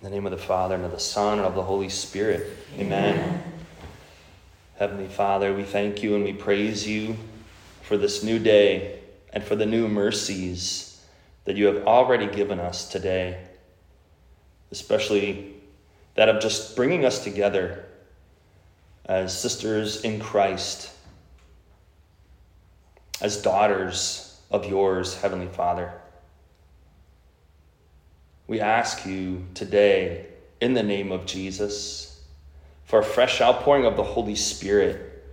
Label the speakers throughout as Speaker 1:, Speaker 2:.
Speaker 1: In the name of the Father, and of the Son, and of the Holy Spirit. Amen. Amen. Heavenly Father, we thank you and we praise you for this new day and for the new mercies that you have already given us today, especially that of just bringing us together as sisters in Christ, as daughters of yours, Heavenly Father. We ask you today, in the name of Jesus, for a fresh outpouring of the Holy Spirit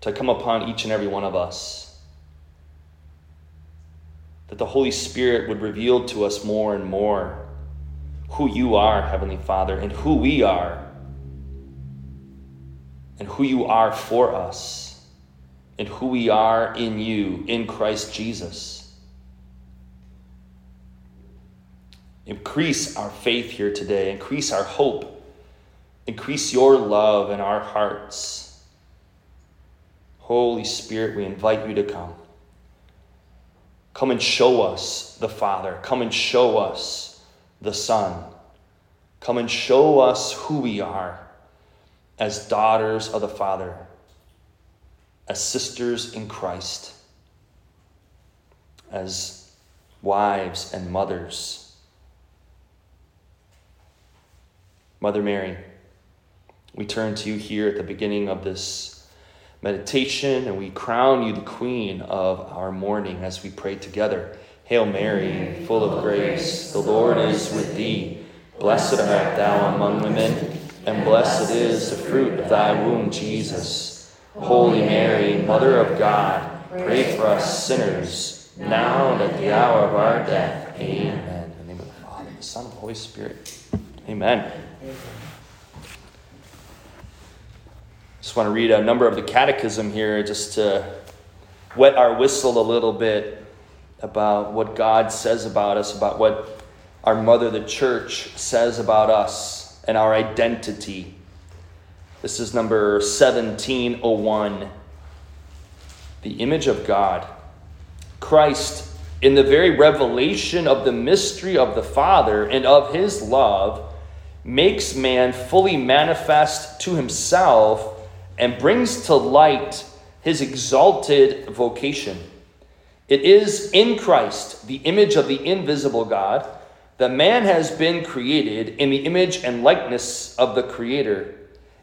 Speaker 1: to come upon each and every one of us. That the Holy Spirit would reveal to us more and more who you are, Heavenly Father, and who we are, and who you are for us, and who we are in you, in Christ Jesus. Increase our faith here today. Increase our hope. Increase your love in our hearts. Holy Spirit, we invite you to come. Come and show us the Father. Come and show us the Son. Come and show us who we are as daughters of the Father, as sisters in Christ, as wives and mothers Mother Mary, we turn to you here at the beginning of this meditation and we crown you the queen of our morning as we pray together. Hail Mary, full of grace, the Lord is with thee. Blessed art thou among women, and blessed is the fruit of thy womb, Jesus. Holy Mary, Mother of God, pray for us sinners, now and at the hour of our death. Amen. In the name of the Father, the Son, and the Holy Spirit. Amen. Just want to read a number of the catechism here just to wet our whistle a little bit about what God says about us, about what our mother, the church, says about us and our identity. This is number 1701. The image of God. Christ, in the very revelation of the mystery of the Father and of his love, makes man fully manifest to himself and brings to light his exalted vocation. It is in Christ, the image of the invisible God, that man has been created in the image and likeness of the Creator.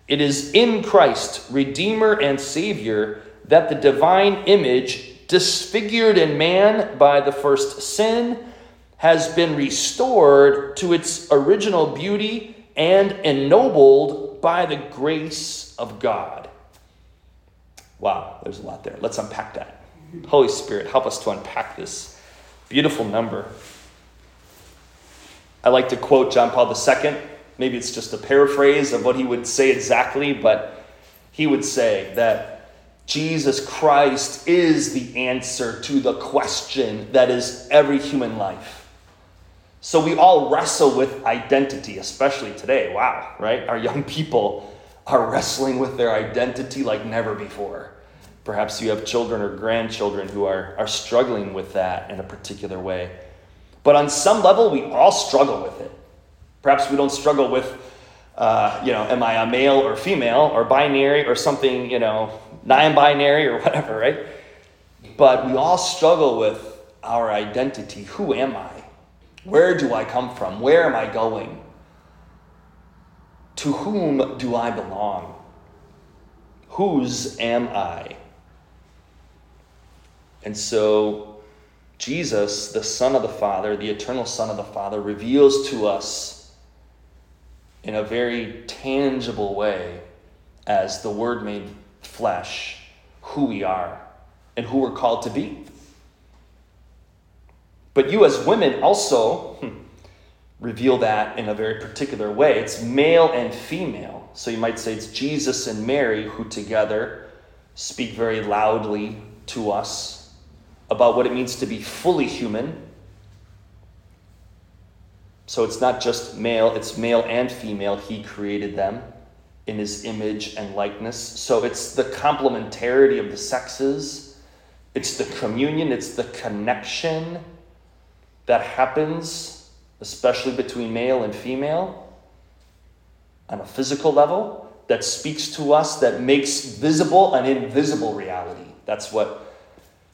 Speaker 1: It is in Christ, Redeemer and Savior, that the divine image, disfigured in man by the first sin, has been restored to its original beauty and ennobled by the grace of God. Wow, there's a lot there. Let's unpack that. Holy Spirit, help us to unpack this beautiful number. I like to quote John Paul II. Maybe it's just a paraphrase of what he would say exactly, but he would say that Jesus Christ is the answer to the question that is every human life. So we all wrestle with identity, especially today. Wow, right? Our young people are wrestling with their identity like never before. Perhaps you have children or grandchildren who are, are struggling with that in a particular way. But on some level, we all struggle with it. Perhaps we don't struggle with, uh, you know, am I a male or female or binary or something, you know, non binary or whatever, right? But we all struggle with our identity. Who am I? Where do I come from? Where am I going? To whom do I belong? Whose am I? And so, Jesus, the Son of the Father, the eternal Son of the Father, reveals to us in a very tangible way, as the Word made flesh, who we are and who we're called to be. But you, as women, also hmm, reveal that in a very particular way. It's male and female. So you might say it's Jesus and Mary who together speak very loudly to us about what it means to be fully human. So it's not just male, it's male and female. He created them in his image and likeness. So it's the complementarity of the sexes, it's the communion, it's the connection that happens, especially between male and female, on a physical level that speaks to us, that makes visible an invisible reality. That's what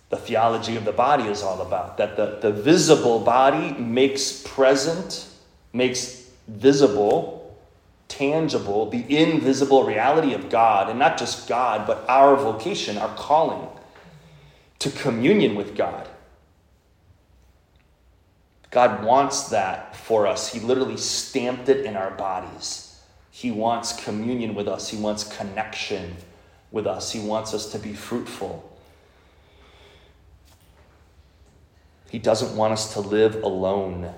Speaker 1: the theology of the body is all about. That the, the visible body makes present, makes visible, tangible, the invisible reality of God, and not just God, but our vocation, our calling to communion with God. God wants that for us. He literally stamped it in our bodies. He wants communion with us, He wants connection with us, He wants us to be fruitful. He doesn't want us to live alone.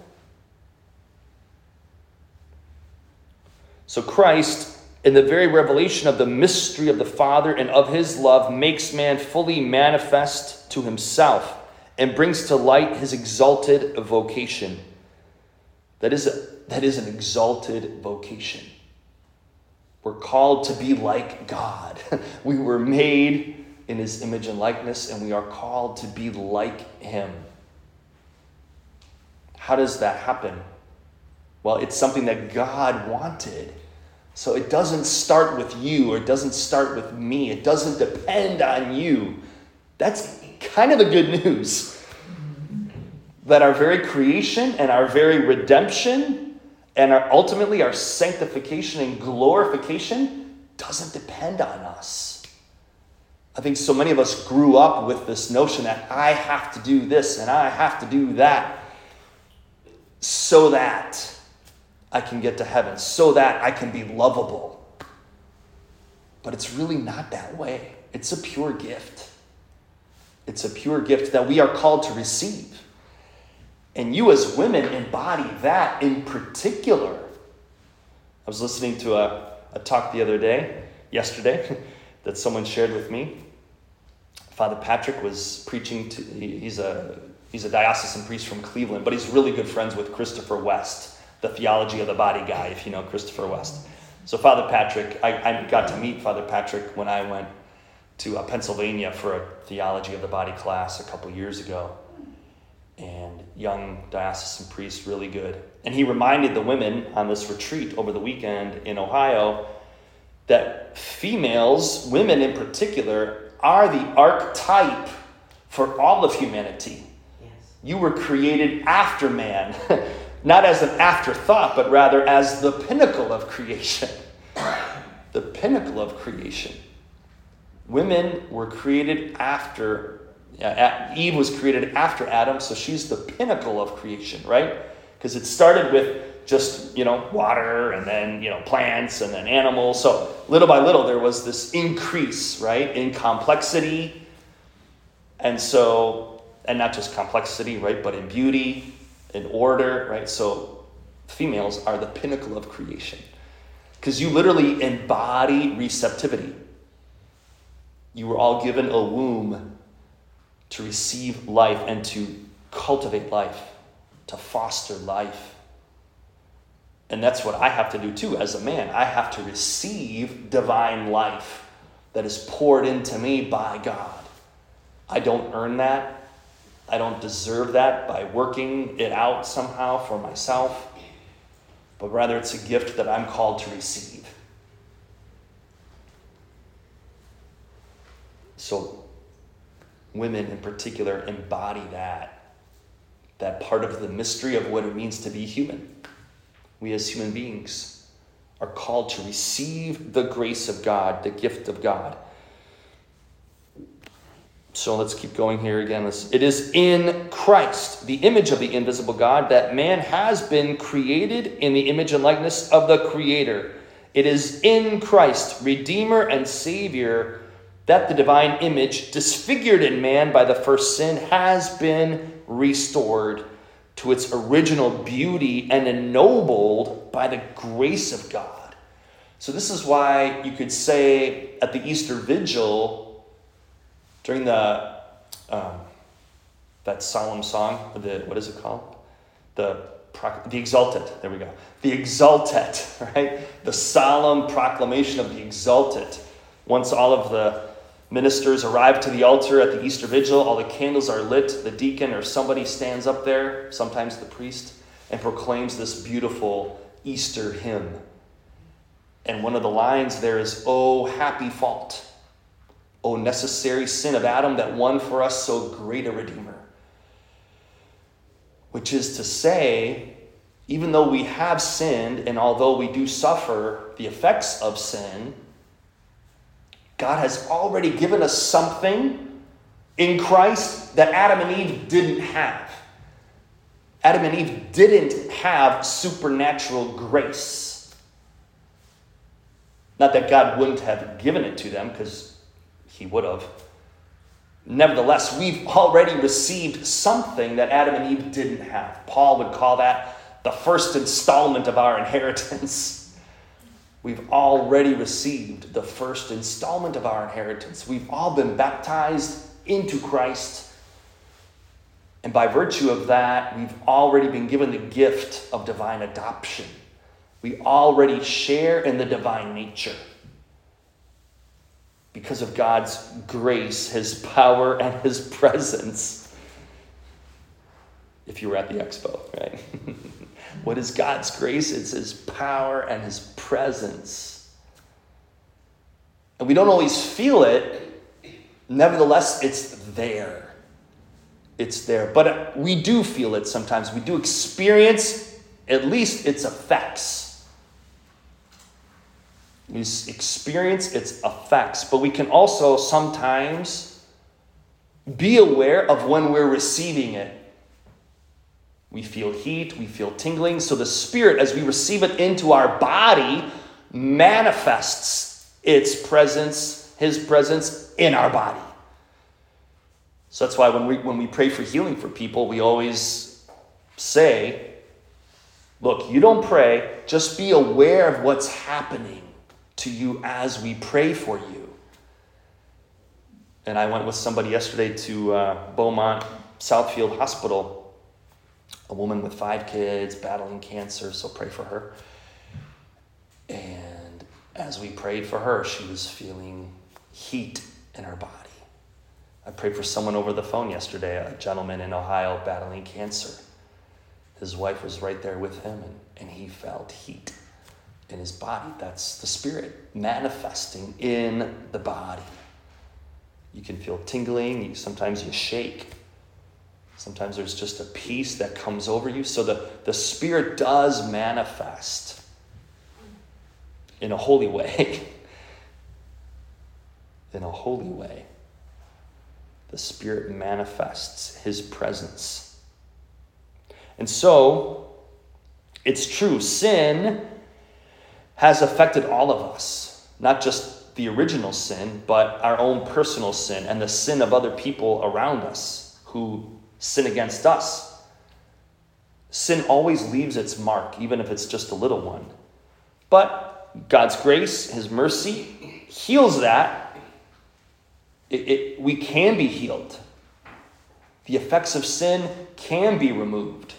Speaker 1: So, Christ, in the very revelation of the mystery of the Father and of his love, makes man fully manifest to himself and brings to light his exalted vocation. That is, a, that is an exalted vocation. We're called to be like God. we were made in his image and likeness, and we are called to be like him. How does that happen? Well, it's something that God wanted. So it doesn't start with you or it doesn't start with me. It doesn't depend on you. That's kind of the good news. That our very creation and our very redemption and our, ultimately our sanctification and glorification doesn't depend on us. I think so many of us grew up with this notion that I have to do this and I have to do that so that I can get to heaven, so that I can be lovable. But it's really not that way. It's a pure gift. It's a pure gift that we are called to receive. And you, as women, embody that in particular. I was listening to a, a talk the other day, yesterday, that someone shared with me. Father Patrick was preaching to, he's a, he's a diocesan priest from Cleveland, but he's really good friends with Christopher West, the theology of the body guy, if you know Christopher West. So, Father Patrick, I, I got to meet Father Patrick when I went to uh, Pennsylvania for a theology of the body class a couple years ago. And young diocesan priest, really good. And he reminded the women on this retreat over the weekend in Ohio that females, women in particular, are the archetype for all of humanity. Yes. You were created after man, not as an afterthought, but rather as the pinnacle of creation. the pinnacle of creation. Women were created after, uh, Eve was created after Adam, so she's the pinnacle of creation, right? Because it started with just, you know, water and then, you know, plants and then animals. So little by little, there was this increase, right, in complexity. And so, and not just complexity, right, but in beauty, in order, right? So females are the pinnacle of creation because you literally embody receptivity. You were all given a womb to receive life and to cultivate life, to foster life. And that's what I have to do too as a man. I have to receive divine life that is poured into me by God. I don't earn that. I don't deserve that by working it out somehow for myself, but rather it's a gift that I'm called to receive. So, women in particular embody that, that part of the mystery of what it means to be human. We as human beings are called to receive the grace of God, the gift of God. So let's keep going here again. It is in Christ, the image of the invisible God, that man has been created in the image and likeness of the Creator. It is in Christ, Redeemer and Savior, that the divine image, disfigured in man by the first sin, has been restored to its original beauty and ennobled by the grace of God. So, this is why you could say at the Easter Vigil, during the um, that solemn song, the what is it called? The the Exsultet. There we go. The Exsultet, right? The solemn proclamation of the Exsultet. Once all of the Ministers arrive to the altar at the Easter Vigil. All the candles are lit. The deacon or somebody stands up there, sometimes the priest, and proclaims this beautiful Easter hymn. And one of the lines there is, Oh, happy fault. Oh, necessary sin of Adam that won for us so great a Redeemer. Which is to say, even though we have sinned and although we do suffer the effects of sin, God has already given us something in Christ that Adam and Eve didn't have. Adam and Eve didn't have supernatural grace. Not that God wouldn't have given it to them, because He would have. Nevertheless, we've already received something that Adam and Eve didn't have. Paul would call that the first installment of our inheritance. We've already received the first installment of our inheritance. We've all been baptized into Christ. And by virtue of that, we've already been given the gift of divine adoption. We already share in the divine nature because of God's grace, His power, and His presence. If you were at the expo, right? what is God's grace? It's His power and His presence. And we don't always feel it, nevertheless, it's there. It's there. But we do feel it sometimes. We do experience at least its effects. We experience its effects, but we can also sometimes be aware of when we're receiving it. We feel heat, we feel tingling. So the Spirit, as we receive it into our body, manifests its presence, His presence in our body. So that's why when we, when we pray for healing for people, we always say, look, you don't pray, just be aware of what's happening to you as we pray for you. And I went with somebody yesterday to uh, Beaumont Southfield Hospital, a woman with five kids battling cancer, so pray for her. And as we prayed for her, she was feeling heat in her body. I prayed for someone over the phone yesterday, a gentleman in Ohio battling cancer. His wife was right there with him, and, and he felt heat in his body. That's the Spirit manifesting in the body. You can feel tingling, you, sometimes you shake. Sometimes there's just a peace that comes over you. So the, the Spirit does manifest in a holy way. in a holy way. The Spirit manifests His presence. And so, it's true, sin has affected all of us, not just the original sin, but our own personal sin and the sin of other people around us who sin against us. Sin always leaves its mark, even if it's just a little one. But God's grace, His mercy, heals that. It, it, we can be healed. The effects of sin can be removed.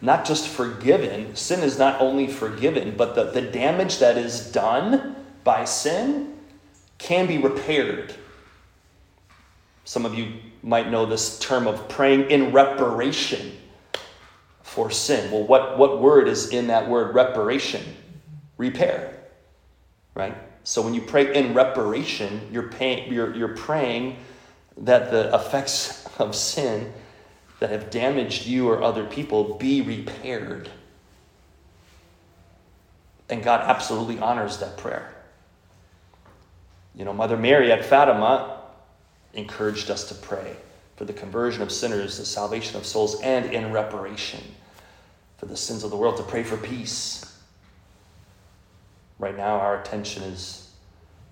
Speaker 1: not just forgiven. Sin is not only forgiven, but the, the damage that is done by sin can be repaired. Some of you might know this term of praying in reparation for sin. Well, what, what word is in that word reparation? Repair, right? So when you pray in reparation, you're, you're, you're praying that the effects of sin that have damaged you or other people be repaired. And God absolutely honors that prayer. You know, Mother Mary at Fatima encouraged us to pray for the conversion of sinners, the salvation of souls, and in reparation for the sins of the world, to pray for peace. Right now, our attention is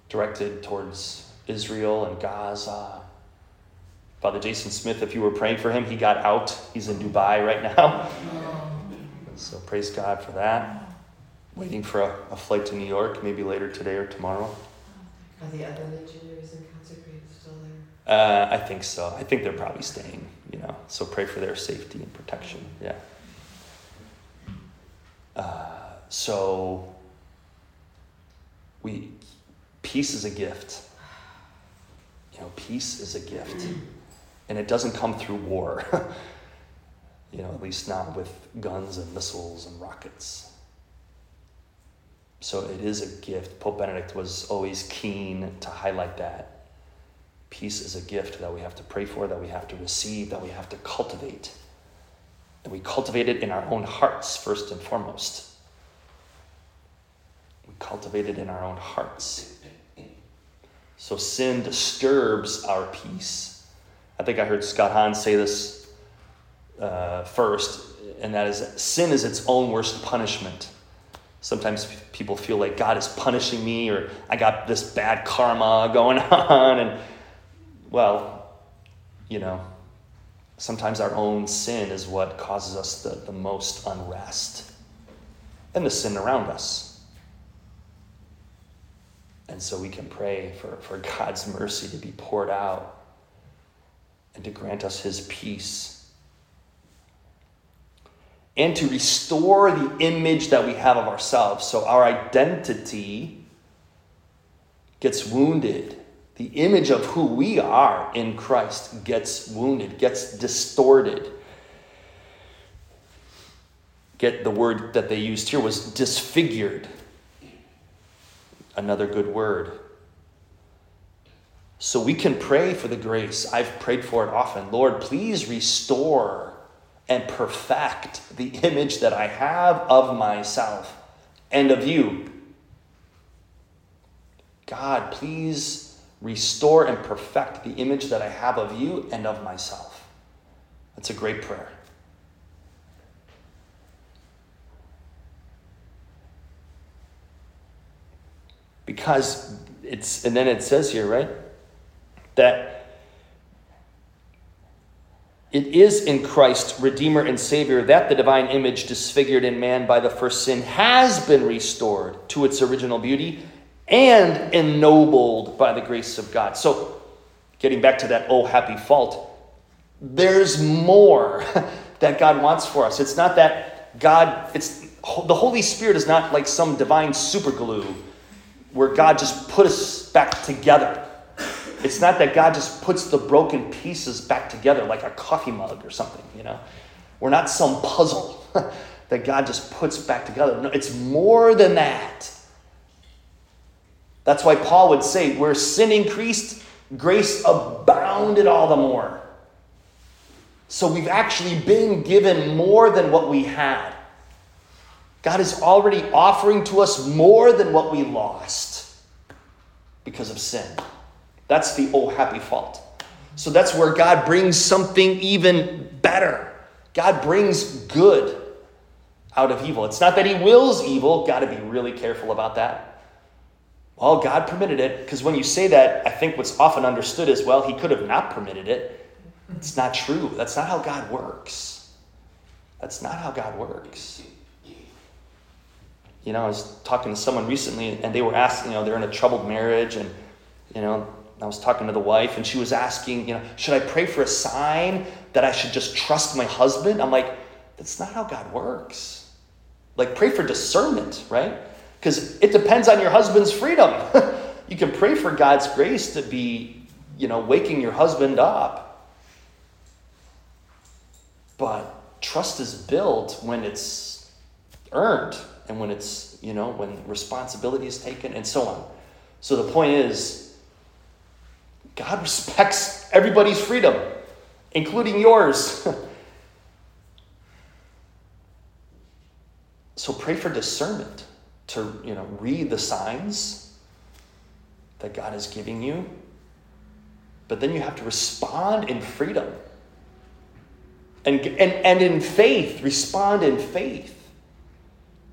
Speaker 1: directed towards Israel and Gaza Father Jason Smith, if you were praying for him, he got out. He's in Dubai right now. So praise God for that. Waiting for a, a flight to New York, maybe later today or tomorrow.
Speaker 2: Are the other legionaries
Speaker 1: there? Uh, I think so. I think they're probably staying, you know. So pray for their safety and protection. Yeah. Uh, so we peace is a gift. You know, peace is a gift and it doesn't come through war. You know, at least not with guns and missiles and rockets. So it is a gift. Pope Benedict was always keen to highlight that. Peace is a gift that we have to pray for, that we have to receive, that we have to cultivate. And we cultivate it in our own hearts, first and foremost. We cultivate it in our own hearts. So sin disturbs our peace. I think I heard Scott Hahn say this uh, first, and that is sin is its own worst punishment. Sometimes people feel like God is punishing me, or I got this bad karma going on, and well, you know, sometimes our own sin is what causes us the, the most unrest and the sin around us. And so we can pray for, for God's mercy to be poured out and to grant us his peace. And to restore the image that we have of ourselves. So our identity gets wounded. The image of who we are in Christ gets wounded, gets distorted. Get the word that they used here was disfigured another good word. So we can pray for the grace. I've prayed for it often. Lord, please restore and perfect the image that I have of myself and of you. God, please restore and perfect the image that I have of you and of myself. That's a great prayer. Because it's, and then it says here, right? That it is in Christ, Redeemer and Savior, that the divine image disfigured in man by the first sin has been restored to its original beauty and ennobled by the grace of God. So, getting back to that oh happy fault, there's more that God wants for us. It's not that God, it's the Holy Spirit is not like some divine superglue where God just put us back together. It's not that God just puts the broken pieces back together like a coffee mug or something, you know. We're not some puzzle that God just puts back together. No, it's more than that. That's why Paul would say, where sin increased, grace abounded all the more. So we've actually been given more than what we had. God is already offering to us more than what we lost because of sin. That's the oh happy fault. So that's where God brings something even better. God brings good out of evil. It's not that He wills evil, got to be really careful about that. Well, God permitted it, because when you say that, I think what's often understood is well, He could have not permitted it. It's not true. That's not how God works. That's not how God works. You know, I was talking to someone recently and they were asking, you know, they're in a troubled marriage and, you know, I was talking to the wife and she was asking, you know, should I pray for a sign that I should just trust my husband? I'm like, that's not how God works. Like, pray for discernment, right? Because it depends on your husband's freedom. you can pray for God's grace to be, you know, waking your husband up. But trust is built when it's earned and when it's, you know, when responsibility is taken and so on. So the point is, God respects everybody's freedom, including yours. so pray for discernment to, you know, read the signs that God is giving you. But then you have to respond in freedom. And, and, and in faith, respond in faith.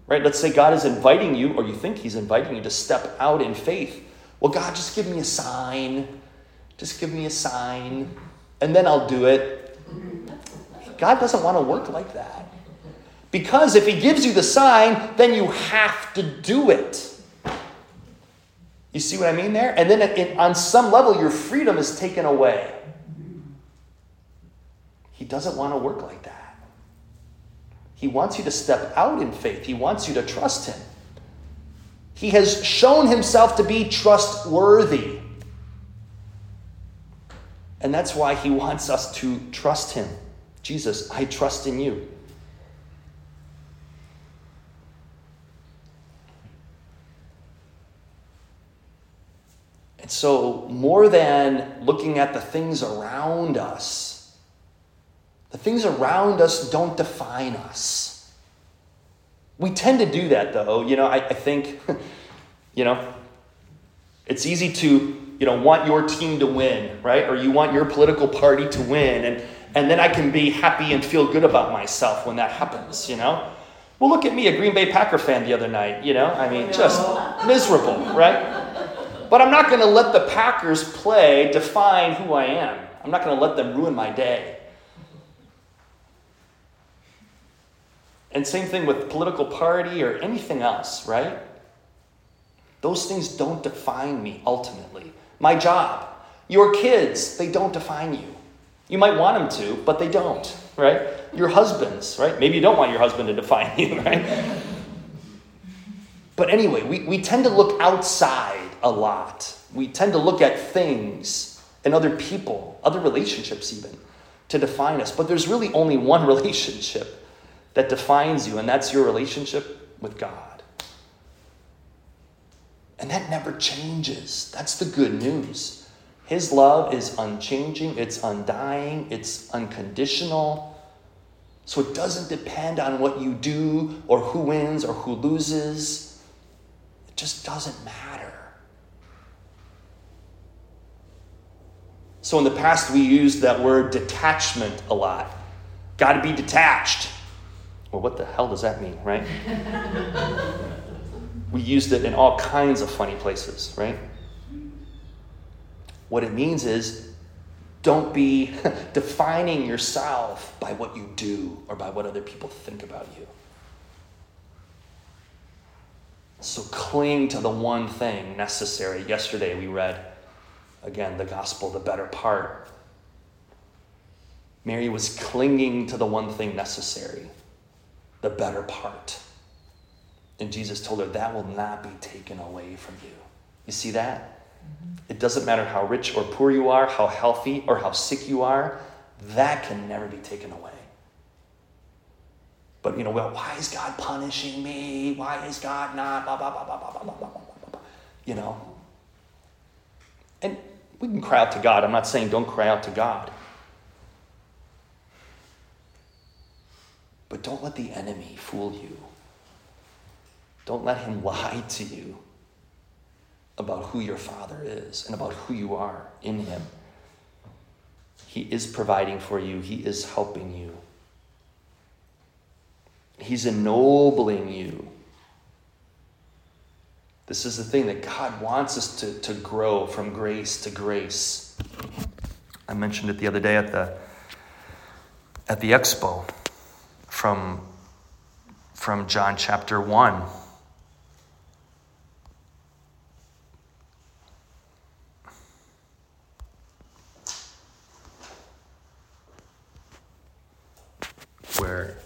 Speaker 1: Right? Let's say God is inviting you, or you think He's inviting you to step out in faith. Well, God, just give me a sign. Just give me a sign, and then I'll do it. God doesn't want to work like that. Because if He gives you the sign, then you have to do it. You see what I mean there? And then on some level, your freedom is taken away. He doesn't want to work like that. He wants you to step out in faith, He wants you to trust Him. He has shown Himself to be trustworthy. And that's why He wants us to trust Him. Jesus, I trust in you. So, more than looking at the things around us, the things around us don't define us. We tend to do that, though. You know, I, I think, you know, it's easy to, you know, want your team to win, right? Or you want your political party to win. And, and then I can be happy and feel good about myself when that happens, you know? Well, look at me, a Green Bay Packer fan the other night, you know? I mean, just miserable, right? But I'm not going to let the Packers play define who I am. I'm not going to let them ruin my day. And same thing with political party or anything else, right? Those things don't define me ultimately. My job, your kids, they don't define you. You might want them to, but they don't, right? Your husbands, right? Maybe you don't want your husband to define you, right? But anyway, we, we tend to look outside a lot. We tend to look at things and other people, other relationships even, to define us. But there's really only one relationship that defines you, and that's your relationship with God. And that never changes. That's the good news. His love is unchanging, it's undying, it's unconditional. So it doesn't depend on what you do or who wins or who loses. It just doesn't matter. So in the past, we used that word detachment a lot. Got to be detached. Well, what the hell does that mean, right? we used it in all kinds of funny places, right? What it means is don't be defining yourself by what you do or by what other people think about you. So cling to the one thing necessary. Yesterday we read Again, the gospel, the better part. Mary was clinging to the one thing necessary, the better part. And Jesus told her, That will not be taken away from you. You see that? It doesn't matter how rich or poor you are, how healthy or how sick you are, that can never be taken away. But you know, well, why is God punishing me? Why is God not? Blah, blah, blah, blah, blah, blah, blah, blah, blah. You know? And we can cry out to God. I'm not saying don't cry out to God. But don't let the enemy fool you. Don't let him lie to you about who your father is and about who you are in him. He is providing for you, he is helping you, he's ennobling you. This is the thing that God wants us to, to grow from grace to grace. I mentioned it the other day at the at the expo from from John chapter 1. Where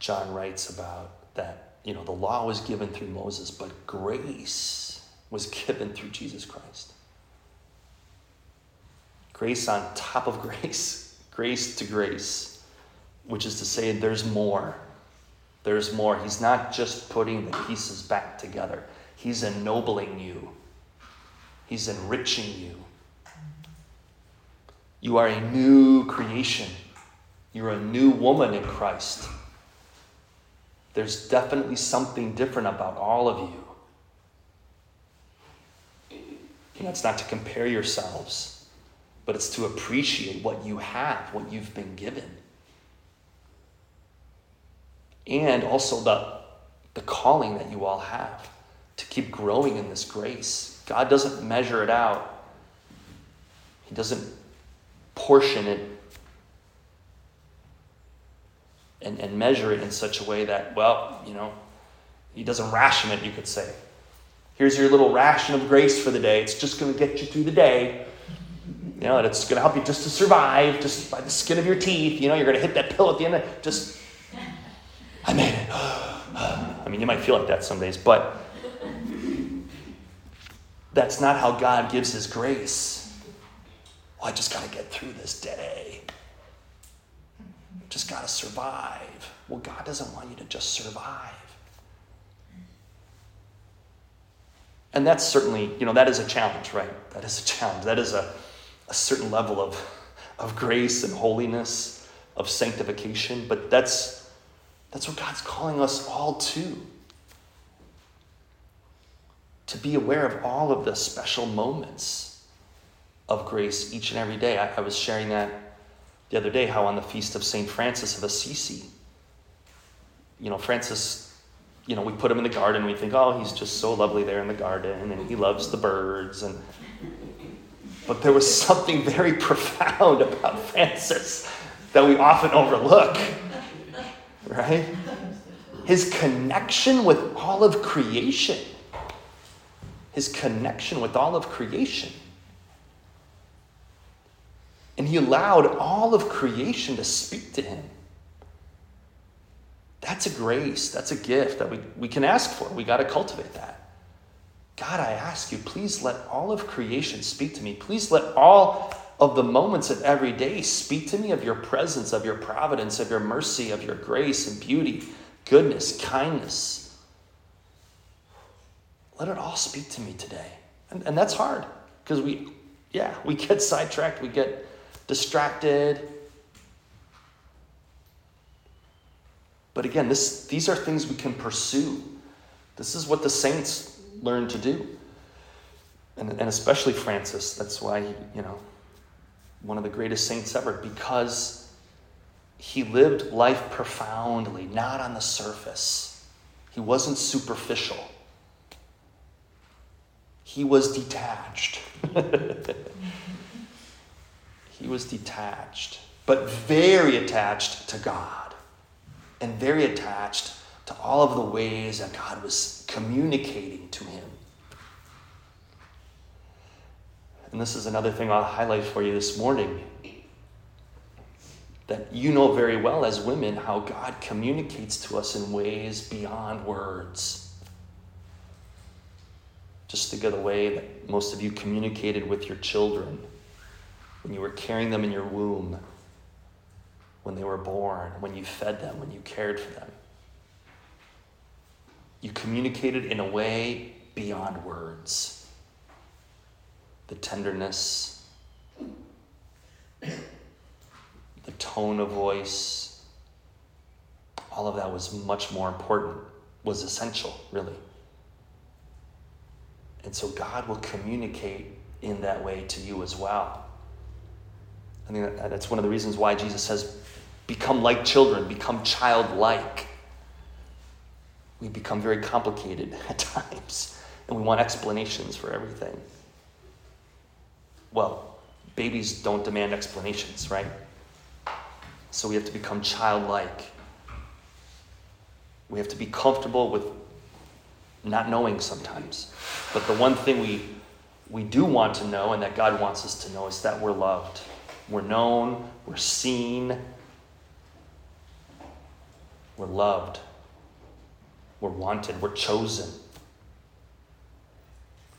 Speaker 1: John writes about that you know, the law was given through Moses, but grace was given through Jesus Christ. Grace on top of grace, grace to grace, which is to say, there's more. There's more. He's not just putting the pieces back together, He's ennobling you, He's enriching you. You are a new creation. You're a new woman in Christ. There's definitely something different about all of you. That's not to compare yourselves, but it's to appreciate what you have, what you've been given. And also the, the calling that you all have to keep growing in this grace. God doesn't measure it out, He doesn't portion it and, and measure it in such a way that, well, you know, he doesn't ration it, you could say. Here's your little ration of grace for the day. It's just going to get you through the day. You know, and it's going to help you just to survive, just by the skin of your teeth. You know, you're going to hit that pill at the end of just, I made it. I mean, you might feel like that some days, but that's not how God gives his grace. Well, I just got to get through this day. Just got to survive. Well, God doesn't want you to just survive. And that's certainly, you know, that is a challenge, right? That is a challenge. That is a, a certain level of, of grace and holiness, of sanctification. But that's, that's what God's calling us all to. To be aware of all of the special moments of grace each and every day. I, I was sharing that the other day, how on the feast of St. Francis of Assisi, you know, Francis you know, we put him in the garden. We think, oh, he's just so lovely there in the garden, and he loves the birds. And but there was something very profound about Francis that we often overlook, right? His connection with all of creation. His connection with all of creation. And he allowed all of creation to speak to him. That's a grace. That's a gift that we, we can ask for. We got to cultivate that. God, I ask you, please let all of creation speak to me. Please let all of the moments of every day speak to me of your presence, of your providence, of your mercy, of your grace and beauty, goodness, kindness. Let it all speak to me today. And, and that's hard because we, yeah, we get sidetracked, we get distracted, But again, this, these are things we can pursue. This is what the saints learned to do. And, and especially Francis. That's why, you know, one of the greatest saints ever, because he lived life profoundly, not on the surface. He wasn't superficial. He was detached. he was detached, but very attached to God and very attached to all of the ways that God was communicating to him. And this is another thing I'll highlight for you this morning that you know very well as women how God communicates to us in ways beyond words. Just think of the way that most of you communicated with your children when you were carrying them in your womb when they were born, when you fed them, when you cared for them. You communicated in a way beyond words. The tenderness, the tone of voice, all of that was much more important, was essential, really. And so God will communicate in that way to you as well. I think uh, that's one of the reasons why Jesus says, become like children, become childlike. We become very complicated at times, and we want explanations for everything. Well, babies don't demand explanations, right? So we have to become childlike. We have to be comfortable with not knowing sometimes. But the one thing we, we do want to know and that God wants us to know is that we're loved. We're known, we're seen, we're loved. We're wanted. We're chosen.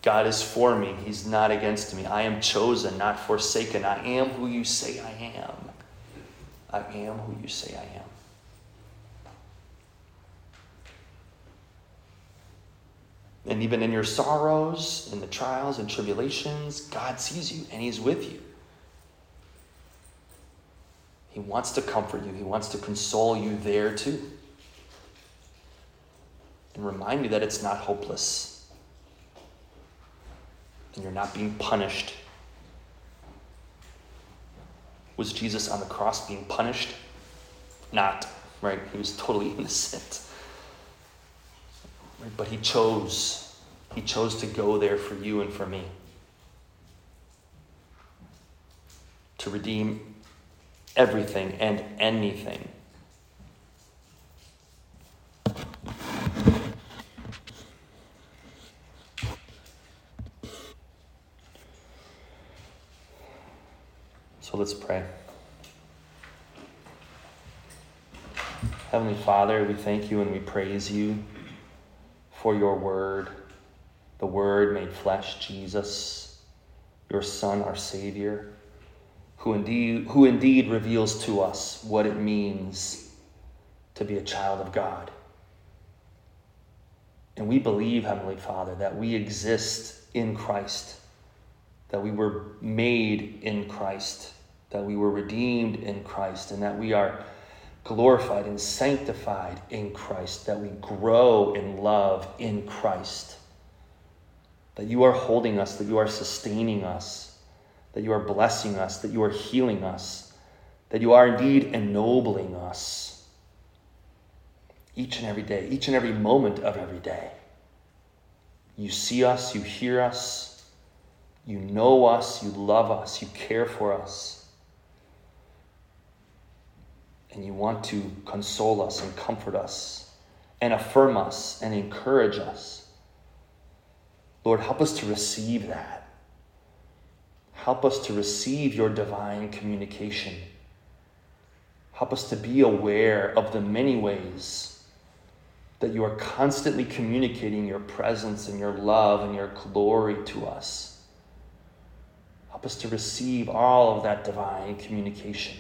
Speaker 1: God is for me. He's not against me. I am chosen, not forsaken. I am who you say I am. I am who you say I am. And even in your sorrows, in the trials and tribulations, God sees you and He's with you. He wants to comfort you, He wants to console you there too. And remind you that it's not hopeless. And you're not being punished. Was Jesus on the cross being punished? Not, right? He was totally innocent. But he chose. He chose to go there for you and for me. To redeem everything and anything. So let's pray. Heavenly Father, we thank you and we praise you for your word, the word made flesh, Jesus, your Son, our Savior who indeed, who indeed reveals to us what it means to be a child of God. And we believe, Heavenly Father, that we exist in Christ, that we were made in Christ, that we were redeemed in Christ, and that we are glorified and sanctified in Christ, that we grow in love in Christ, that you are holding us, that you are sustaining us, that you are blessing us, that you are healing us, that you are indeed ennobling us each and every day, each and every moment of every day. You see us, you hear us, you know us, you love us, you care for us. And you want to console us and comfort us and affirm us and encourage us. Lord, help us to receive that. Help us to receive your divine communication. Help us to be aware of the many ways that you are constantly communicating your presence and your love and your glory to us. Help us to receive all of that divine communication.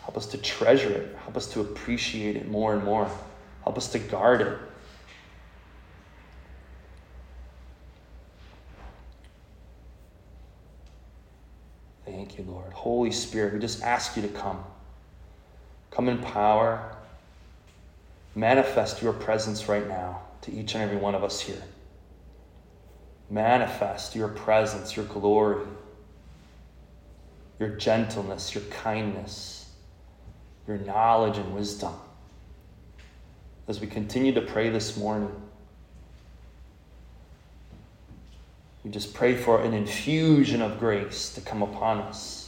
Speaker 1: Help us to treasure it. Help us to appreciate it more and more. Help us to guard it. Thank you, Lord. Holy Spirit, we just ask you to come. Come in power. Manifest your presence right now to each and every one of us here. Manifest your presence, your glory, your gentleness, your kindness, your knowledge and wisdom. As we continue to pray this morning, we just pray for an infusion of grace to come upon us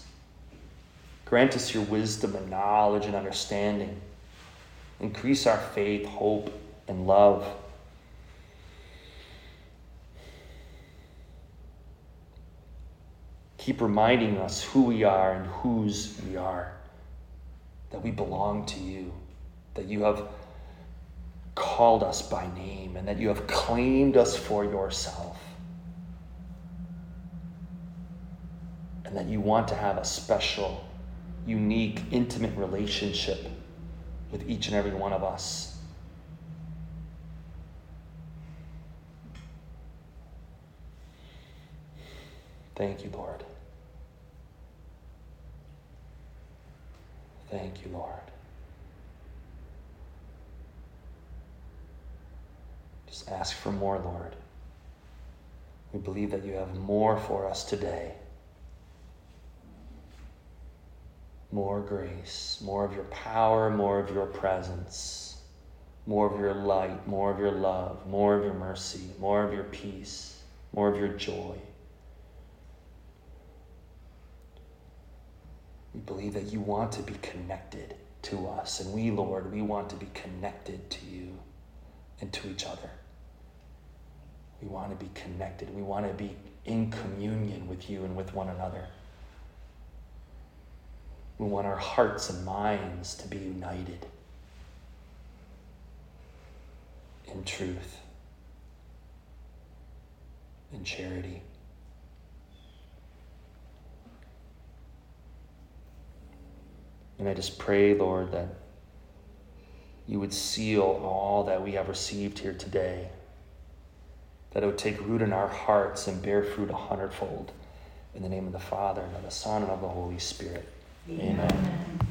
Speaker 1: Grant us your wisdom and knowledge and understanding. Increase our faith, hope, and love. Keep reminding us who we are and whose we are, that we belong to you, that you have called us by name, and that you have claimed us for yourself. And that you want to have a special unique, intimate relationship with each and every one of us. Thank you, Lord. Thank you, Lord. Just ask for more, Lord. We believe that you have more for us today. More grace, more of your power, more of your presence, more of your light, more of your love, more of your mercy, more of your peace, more of your joy. We believe that you want to be connected to us, and we, Lord, we want to be connected to you and to each other. We want to be connected. We want to be in communion with you and with one another. We want our hearts and minds to be united in truth, in charity. And I just pray, Lord, that you would seal all that we have received here today, that it would take root in our hearts and bear fruit a hundredfold. In the name of the Father, and of the Son, and of the Holy Spirit. Amen.